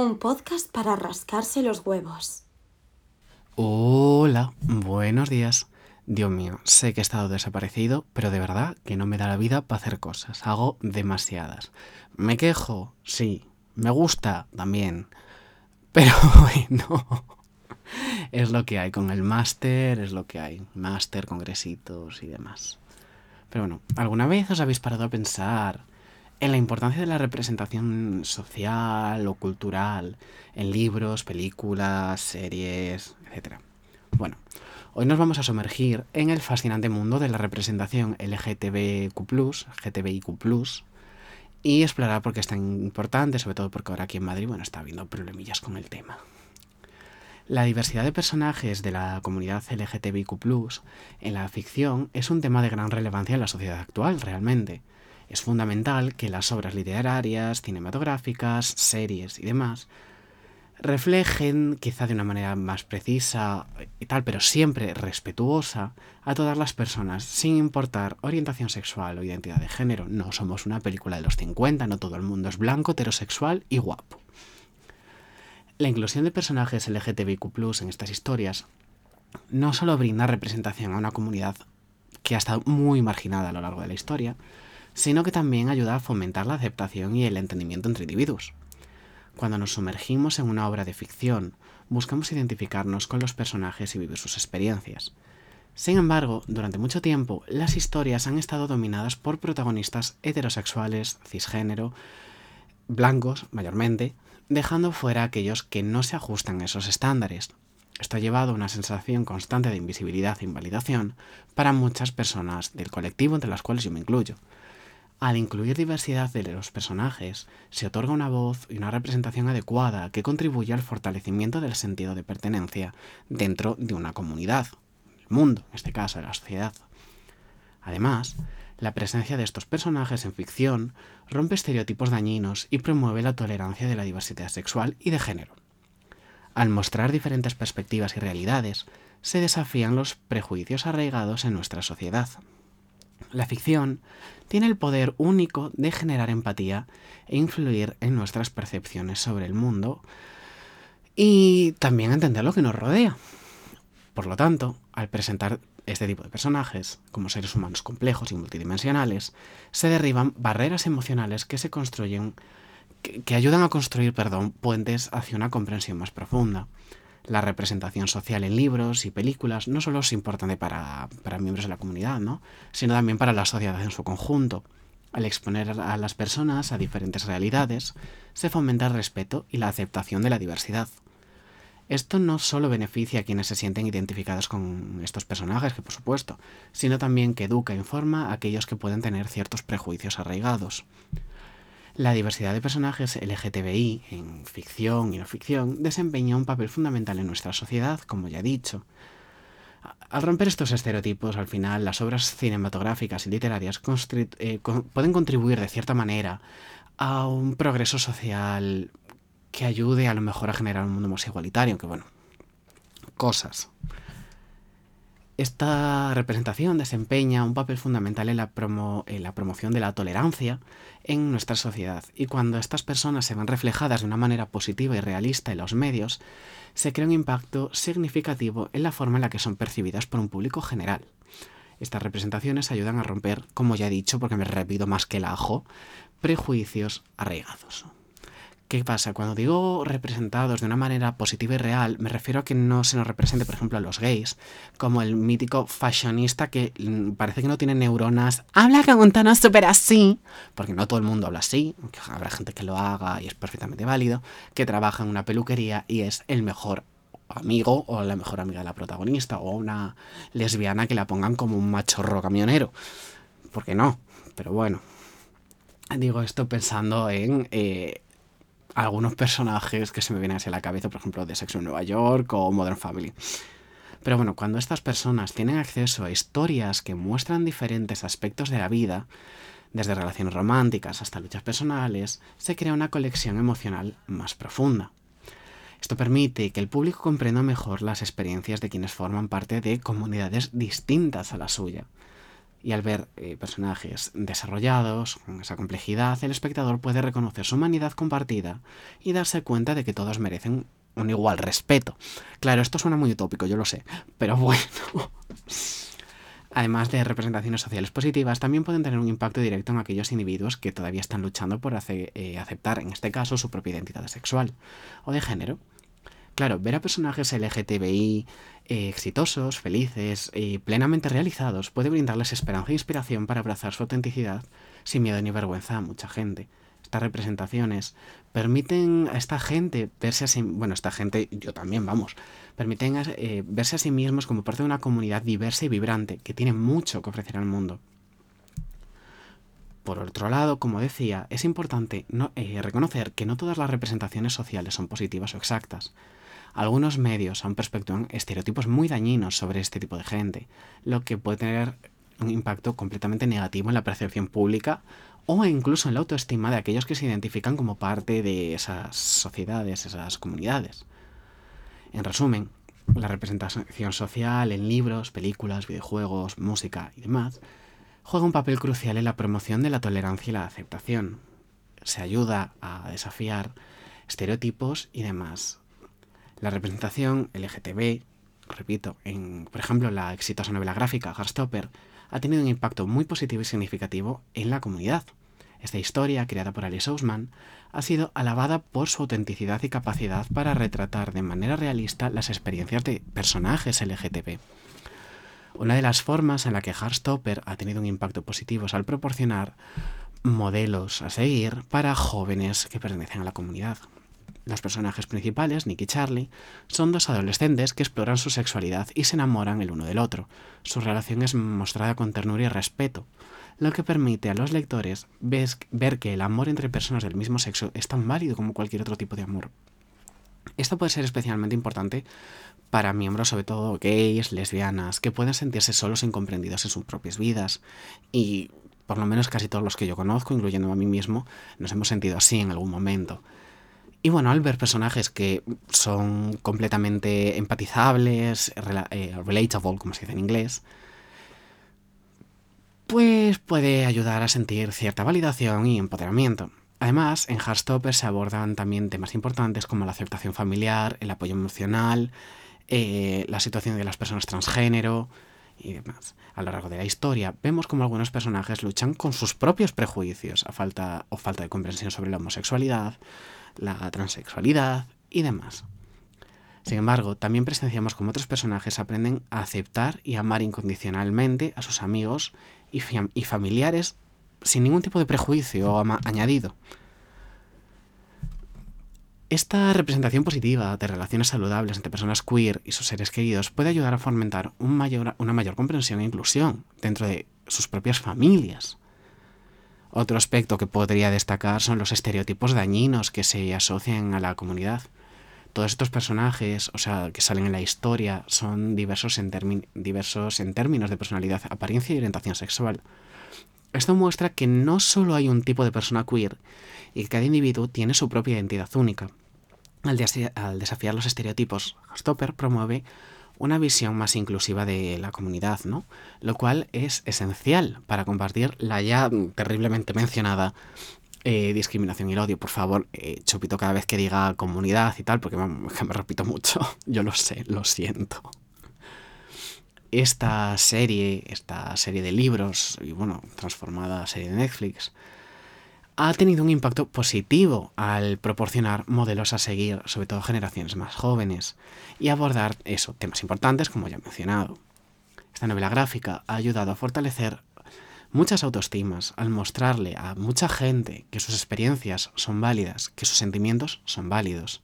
Un podcast para rascarse los huevos. Hola, buenos días. Dios mío, sé que he estado desaparecido, pero de verdad que no me da la vida para hacer cosas. Hago demasiadas. ¿Me quejo? Sí. ¿Me gusta? También. Pero bueno, es lo que hay con el máster, es lo que hay. Máster, congresitos y demás. Pero bueno, ¿alguna vez os habéis parado a pensar en la importancia de la representación social o cultural en libros, películas, series, etc. Bueno, hoy nos vamos a sumergir en el fascinante mundo de la representación LGTBQ, y explorar por qué es tan importante, sobre todo porque ahora aquí en Madrid, bueno, está habiendo problemillas con el tema. La diversidad de personajes de la comunidad LGTBIQ en la ficción es un tema de gran relevancia en la sociedad actual, realmente. Es fundamental que las obras literarias, cinematográficas, series y demás reflejen, quizá de una manera más precisa y tal, pero siempre respetuosa, a todas las personas, sin importar orientación sexual o identidad de género. No somos una película de los 50, no todo el mundo es blanco, heterosexual y guapo. La inclusión de personajes LGTBIQ en estas historias no solo brinda representación a una comunidad que ha estado muy marginada a lo largo de la historia, sino que también ayuda a fomentar la aceptación y el entendimiento entre individuos. Cuando nos sumergimos en una obra de ficción, buscamos identificarnos con los personajes y vivir sus experiencias. Sin embargo, durante mucho tiempo, las historias han estado dominadas por protagonistas heterosexuales, cisgénero, blancos mayormente, dejando fuera a aquellos que no se ajustan a esos estándares. Esto ha llevado a una sensación constante de invisibilidad e invalidación para muchas personas del colectivo, entre las cuales yo me incluyo. Al incluir diversidad de los personajes, se otorga una voz y una representación adecuada que contribuye al fortalecimiento del sentido de pertenencia dentro de una comunidad, el mundo, en este caso, la sociedad. Además, la presencia de estos personajes en ficción rompe estereotipos dañinos y promueve la tolerancia de la diversidad sexual y de género. Al mostrar diferentes perspectivas y realidades, se desafían los prejuicios arraigados en nuestra sociedad. La ficción tiene el poder único de generar empatía e influir en nuestras percepciones sobre el mundo y también entender lo que nos rodea. Por lo tanto, al presentar este tipo de personajes como seres humanos complejos y multidimensionales, se derriban barreras emocionales que se construyen, que, ayudan a construir, perdón, puentes hacia una comprensión más profunda. La representación social en libros y películas no solo es importante para, miembros de la comunidad, ¿no? sino también para la sociedad en su conjunto. Al exponer a las personas a diferentes realidades, se fomenta el respeto y la aceptación de la diversidad. Esto no solo beneficia a quienes se sienten identificados con estos personajes, que por supuesto, sino también que educa e informa a aquellos que pueden tener ciertos prejuicios arraigados. La diversidad de personajes LGTBI en ficción y no ficción desempeña un papel fundamental en nuestra sociedad, como ya he dicho. Al romper estos estereotipos, al final, las obras cinematográficas y literarias eh, pueden contribuir de cierta manera a un progreso social que ayude a lo mejor a generar un mundo más igualitario, aunque bueno, cosas. Esta representación desempeña un papel fundamental en la, promoción de la tolerancia en nuestra sociedad y cuando estas personas se ven reflejadas de una manera positiva y realista en los medios, se crea un impacto significativo en la forma en la que son percibidas por un público general. Estas representaciones ayudan a romper, como ya he dicho, porque me repito más que el ajo, prejuicios arraigados. ¿Qué pasa? Cuando digo representados de una manera positiva y real, me refiero a que no se nos represente, por ejemplo, a los gays, como el mítico fashionista que mm, parece que no tiene neuronas, habla con un tono súper así, porque no todo el mundo habla así, habrá gente que lo haga y es perfectamente válido, que trabaja en una peluquería y es el mejor amigo o la mejor amiga de la protagonista, o una lesbiana que la pongan como un machorro camionero. ¿Por qué no? Pero bueno, digo esto pensando en... Eh, algunos personajes que se me vienen hacia la cabeza, por ejemplo, de Sexo en Nueva York o Modern Family. Pero bueno, cuando estas personas tienen acceso a historias que muestran diferentes aspectos de la vida, desde relaciones románticas hasta luchas personales, se crea una colección emocional más profunda. Esto permite que el público comprenda mejor las experiencias de quienes forman parte de comunidades distintas a la suya. Y al ver eh, personajes desarrollados, con esa complejidad, el espectador puede reconocer su humanidad compartida y darse cuenta de que todos merecen un igual respeto. Claro, esto suena muy utópico, yo lo sé, pero bueno. Además de representaciones sociales positivas, también pueden tener un impacto directo en aquellos individuos que todavía están luchando por eh, aceptar, en este caso, su propia identidad sexual o de género. Claro, ver a personajes LGTBI eh, exitosos, felices y plenamente realizados puede brindarles esperanza e inspiración para abrazar su autenticidad sin miedo ni vergüenza a mucha gente. Estas representaciones permiten a esta gente verse a sí, bueno, esta gente, yo también, vamos, permiten eh, verse a sí mismos como parte de una comunidad diversa y vibrante que tiene mucho que ofrecer al mundo. Por otro lado, como decía, es importante eh, reconocer que no todas las representaciones sociales son positivas o exactas. Algunos medios han perspectivado estereotipos muy dañinos sobre este tipo de gente, lo que puede tener un impacto completamente negativo en la percepción pública o incluso en la autoestima de aquellos que se identifican como parte de esas sociedades, esas comunidades. En resumen, la representación social en libros, películas, videojuegos, música y demás juega un papel crucial en la promoción de la tolerancia y la aceptación. Se ayuda a desafiar estereotipos y demás, la representación LGTB, repito, en, por ejemplo, la exitosa novela gráfica Heartstopper, ha tenido un impacto muy positivo y significativo en la comunidad. Esta historia, creada por Alice Ousman, ha sido alabada por su autenticidad y capacidad para retratar de manera realista las experiencias de personajes LGTB. Una de las formas en la que Heartstopper ha tenido un impacto positivo es al proporcionar modelos a seguir para jóvenes que pertenecen a la comunidad. Los personajes principales, Nick y Charlie, son dos adolescentes que exploran su sexualidad y se enamoran el uno del otro. Su relación es mostrada con ternura y respeto, lo que permite a los lectores ver que el amor entre personas del mismo sexo es tan válido como cualquier otro tipo de amor. Esto puede ser especialmente importante para miembros, sobre todo gays, lesbianas, que pueden sentirse solos e incomprendidos en sus propias vidas. Y por lo menos casi todos los que yo conozco, incluyendo a mí mismo, nos hemos sentido así en algún momento. Y bueno, al ver personajes que son completamente empatizables, eh, relatable, como se dice en inglés, pues puede ayudar a sentir cierta validación y empoderamiento. Además, en Heartstopper se abordan también temas importantes como la aceptación familiar, el apoyo emocional, eh, la situación de las personas transgénero y demás. A lo largo de la historia vemos como algunos personajes luchan con sus propios prejuicios a falta, o falta de comprensión sobre la homosexualidad, la transexualidad y demás. Sin embargo, también presenciamos como otros personajes aprenden a aceptar y amar incondicionalmente a sus amigos y, y familiares sin ningún tipo de prejuicio o añadido. Esta representación positiva de relaciones saludables entre personas queer y sus seres queridos puede ayudar a fomentar una mayor comprensión e inclusión dentro de sus propias familias. Otro aspecto que podría destacar son los estereotipos dañinos que se asocian a la comunidad. Todos estos personajes, o sea, que salen en la historia, son diversos en, diversos en términos de personalidad, apariencia y orientación sexual. Esto muestra que no solo hay un tipo de persona queer y que cada individuo tiene su propia identidad única. Al, desafiar los estereotipos, Stopper promueve una visión más inclusiva de la comunidad, ¿no? Lo cual es esencial para compartir la ya terriblemente mencionada eh, discriminación y el odio. Por favor, eh, chupito cada vez que diga comunidad y tal, porque me repito mucho. Yo lo sé, lo siento. Esta serie, esta serie de libros, y bueno, transformada serie de Netflix, ha tenido un impacto positivo al proporcionar modelos a seguir, sobre todo generaciones más jóvenes, y abordar eso, temas importantes como ya he mencionado. Esta novela gráfica ha ayudado a fortalecer muchas autoestimas al mostrarle a mucha gente que sus experiencias son válidas, que sus sentimientos son válidos,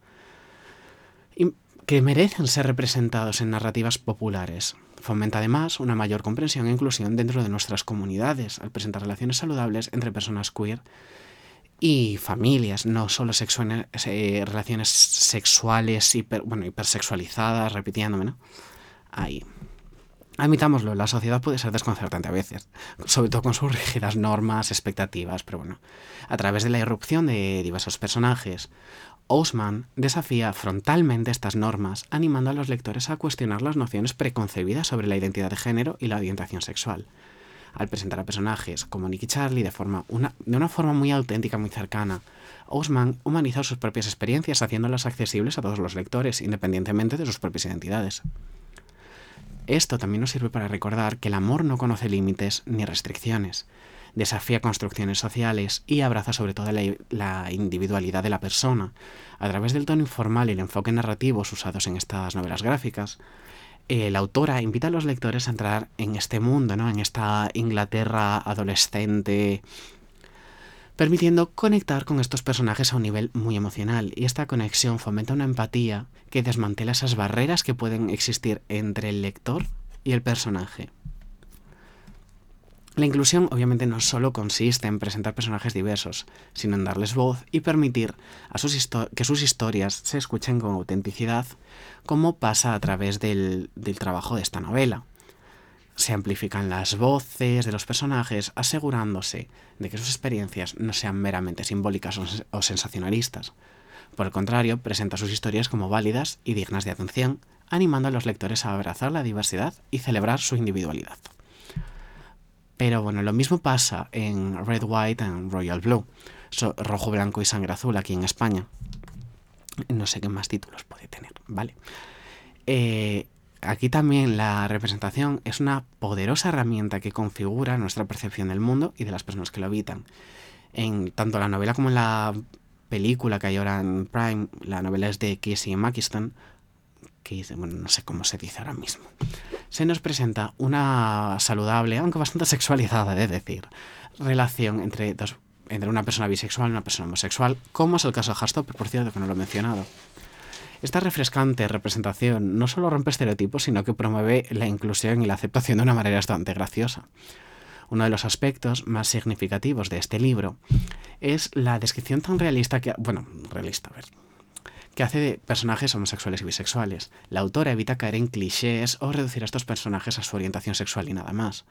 y que merecen ser representados en narrativas populares. Fomenta además una mayor comprensión e inclusión dentro de nuestras comunidades al presentar relaciones saludables entre personas queer y familias, no solo relaciones sexuales, hiper, bueno, hipersexualizadas, repitiéndome, ¿no? Ahí. Admitámoslo, la sociedad puede ser desconcertante a veces, sobre todo con sus rígidas normas, expectativas, pero bueno, a través de la irrupción de diversos personajes, Osman desafía frontalmente estas normas, animando a los lectores a cuestionar las nociones preconcebidas sobre la identidad de género y la orientación sexual. Al presentar a personajes como Nick y Charlie de, una, forma muy auténtica, muy cercana, Osman humaniza sus propias experiencias haciéndolas accesibles a todos los lectores, independientemente de sus propias identidades. Esto también nos sirve para recordar que el amor no conoce límites ni restricciones, desafía construcciones sociales y abraza sobre todo la, individualidad de la persona. A través del tono informal y el enfoque narrativo usados en estas novelas gráficas, la autora invita a los lectores a entrar en este mundo, ¿no? en esta Inglaterra adolescente, permitiendo conectar con estos personajes a un nivel muy emocional. Y esta conexión fomenta una empatía que desmantela esas barreras que pueden existir entre el lector y el personaje. La inclusión obviamente no solo consiste en presentar personajes diversos, sino en darles voz y permitir que sus historias se escuchen con autenticidad, como pasa a través del trabajo de esta novela. Se amplifican las voces de los personajes, asegurándose de que sus experiencias no sean meramente simbólicas o sensacionalistas. Por el contrario, presenta sus historias como válidas y dignas de atención, animando a los lectores a abrazar la diversidad y celebrar su individualidad. Pero bueno, lo mismo pasa en Red, White and Royal Blue, rojo, blanco y sangre azul aquí en España. No sé qué más títulos puede tener, ¿vale? Eh, aquí también la representación es una poderosa herramienta que configura nuestra percepción del mundo y de las personas que lo habitan. En tanto la novela como en la película que hay ahora en Prime, la novela es de Casey Mackiston, que bueno, no sé cómo se dice ahora mismo se nos presenta una saludable, aunque bastante sexualizada, de decir, relación entre, dos, entre una persona bisexual y una persona homosexual, como es el caso de Heartstopper, por cierto, que no lo he mencionado. Esta refrescante representación no solo rompe estereotipos, sino que promueve la inclusión y la aceptación de una manera bastante graciosa. Uno de los aspectos más significativos de este libro es la descripción tan realista que, bueno, realista, ver, que hace de personajes homosexuales y bisexuales. La autora evita caer en clichés o reducir a estos personajes a su orientación sexual y nada más.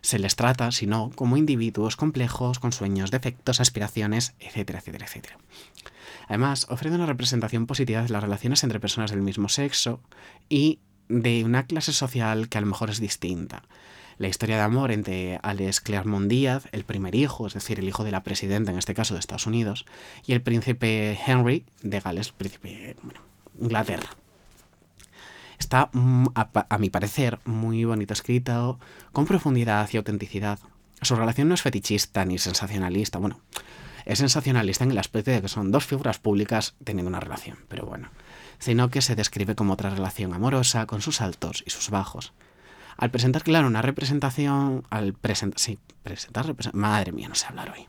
Se les trata, si no, como individuos complejos, con sueños, defectos, aspiraciones, etcétera, etcétera, etcétera. Además, ofrece una representación positiva de las relaciones entre personas del mismo sexo y de una clase social que a lo mejor es distinta la historia de amor entre Alex Claremont Díaz, el primer hijo, es decir, el hijo de la presidenta, en este caso de Estados Unidos, y el príncipe Henry de Gales, príncipe bueno, Inglaterra. Está, mm, a, mi parecer, muy bonito escrito, con profundidad y autenticidad. Su relación no es fetichista ni sensacionalista, bueno, es sensacionalista en el aspecto de que son dos figuras públicas teniendo una relación, pero bueno, sino que se describe como otra relación amorosa con sus altos y sus bajos, al presentar, claro, una representación, al presentar, sí, presentar, madre mía, no sé hablar hoy,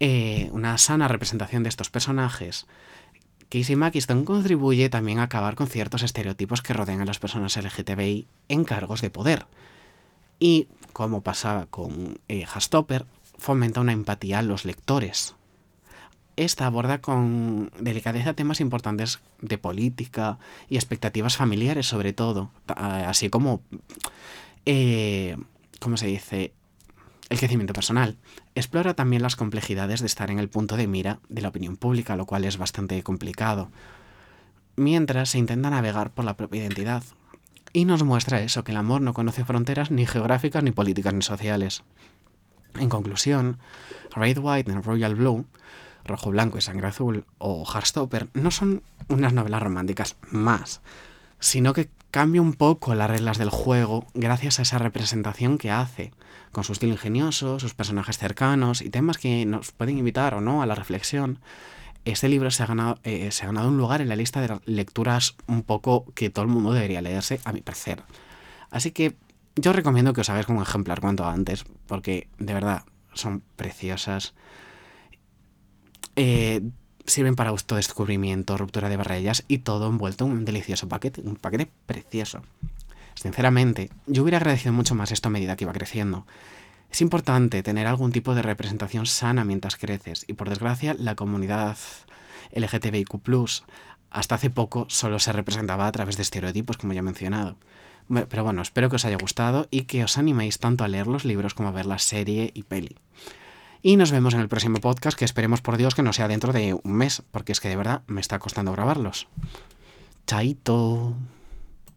eh, una sana representación de estos personajes, Casey Mackiston contribuye también a acabar con ciertos estereotipos que rodean a las personas LGTBI en cargos de poder. Y, como pasaba con eh, Hastopper, fomenta una empatía a los lectores, esta aborda con delicadeza temas importantes de política y expectativas familiares sobre todo, así como, eh, ¿cómo se dice? El crecimiento personal. Explora también las complejidades de estar en el punto de mira de la opinión pública, lo cual es bastante complicado, mientras se intenta navegar por la propia identidad. Y nos muestra eso, que el amor no conoce fronteras ni geográficas, ni políticas, ni sociales. En conclusión, Red White and Royal Blue Rojo Blanco y Sangre Azul o Heartstopper no son unas novelas románticas más, sino que cambia un poco las reglas del juego gracias a esa representación que hace, con su estilo ingenioso, sus personajes cercanos y temas que nos pueden invitar o no a la reflexión. Este libro se ha, ganado, eh, se ha ganado un lugar en la lista de lecturas un poco que todo el mundo debería leerse, a mi parecer. Así que yo recomiendo que os hagáis como ejemplar cuanto antes, porque de verdad son preciosas eh, sirven para autodescubrimiento, ruptura de barreras y todo envuelto en un delicioso paquete, un paquete precioso. Sinceramente, yo hubiera agradecido mucho más esto a medida que iba creciendo. Es importante tener algún tipo de representación sana mientras creces y por desgracia la comunidad LGTBIQ hasta hace poco solo se representaba a través de estereotipos como ya he mencionado. Pero bueno, espero que os haya gustado y que os animéis tanto a leer los libros como a ver la serie y peli. Y nos vemos en el próximo podcast, que esperemos por Dios que no sea dentro de un mes, porque es que de verdad me está costando grabarlos. Chaito.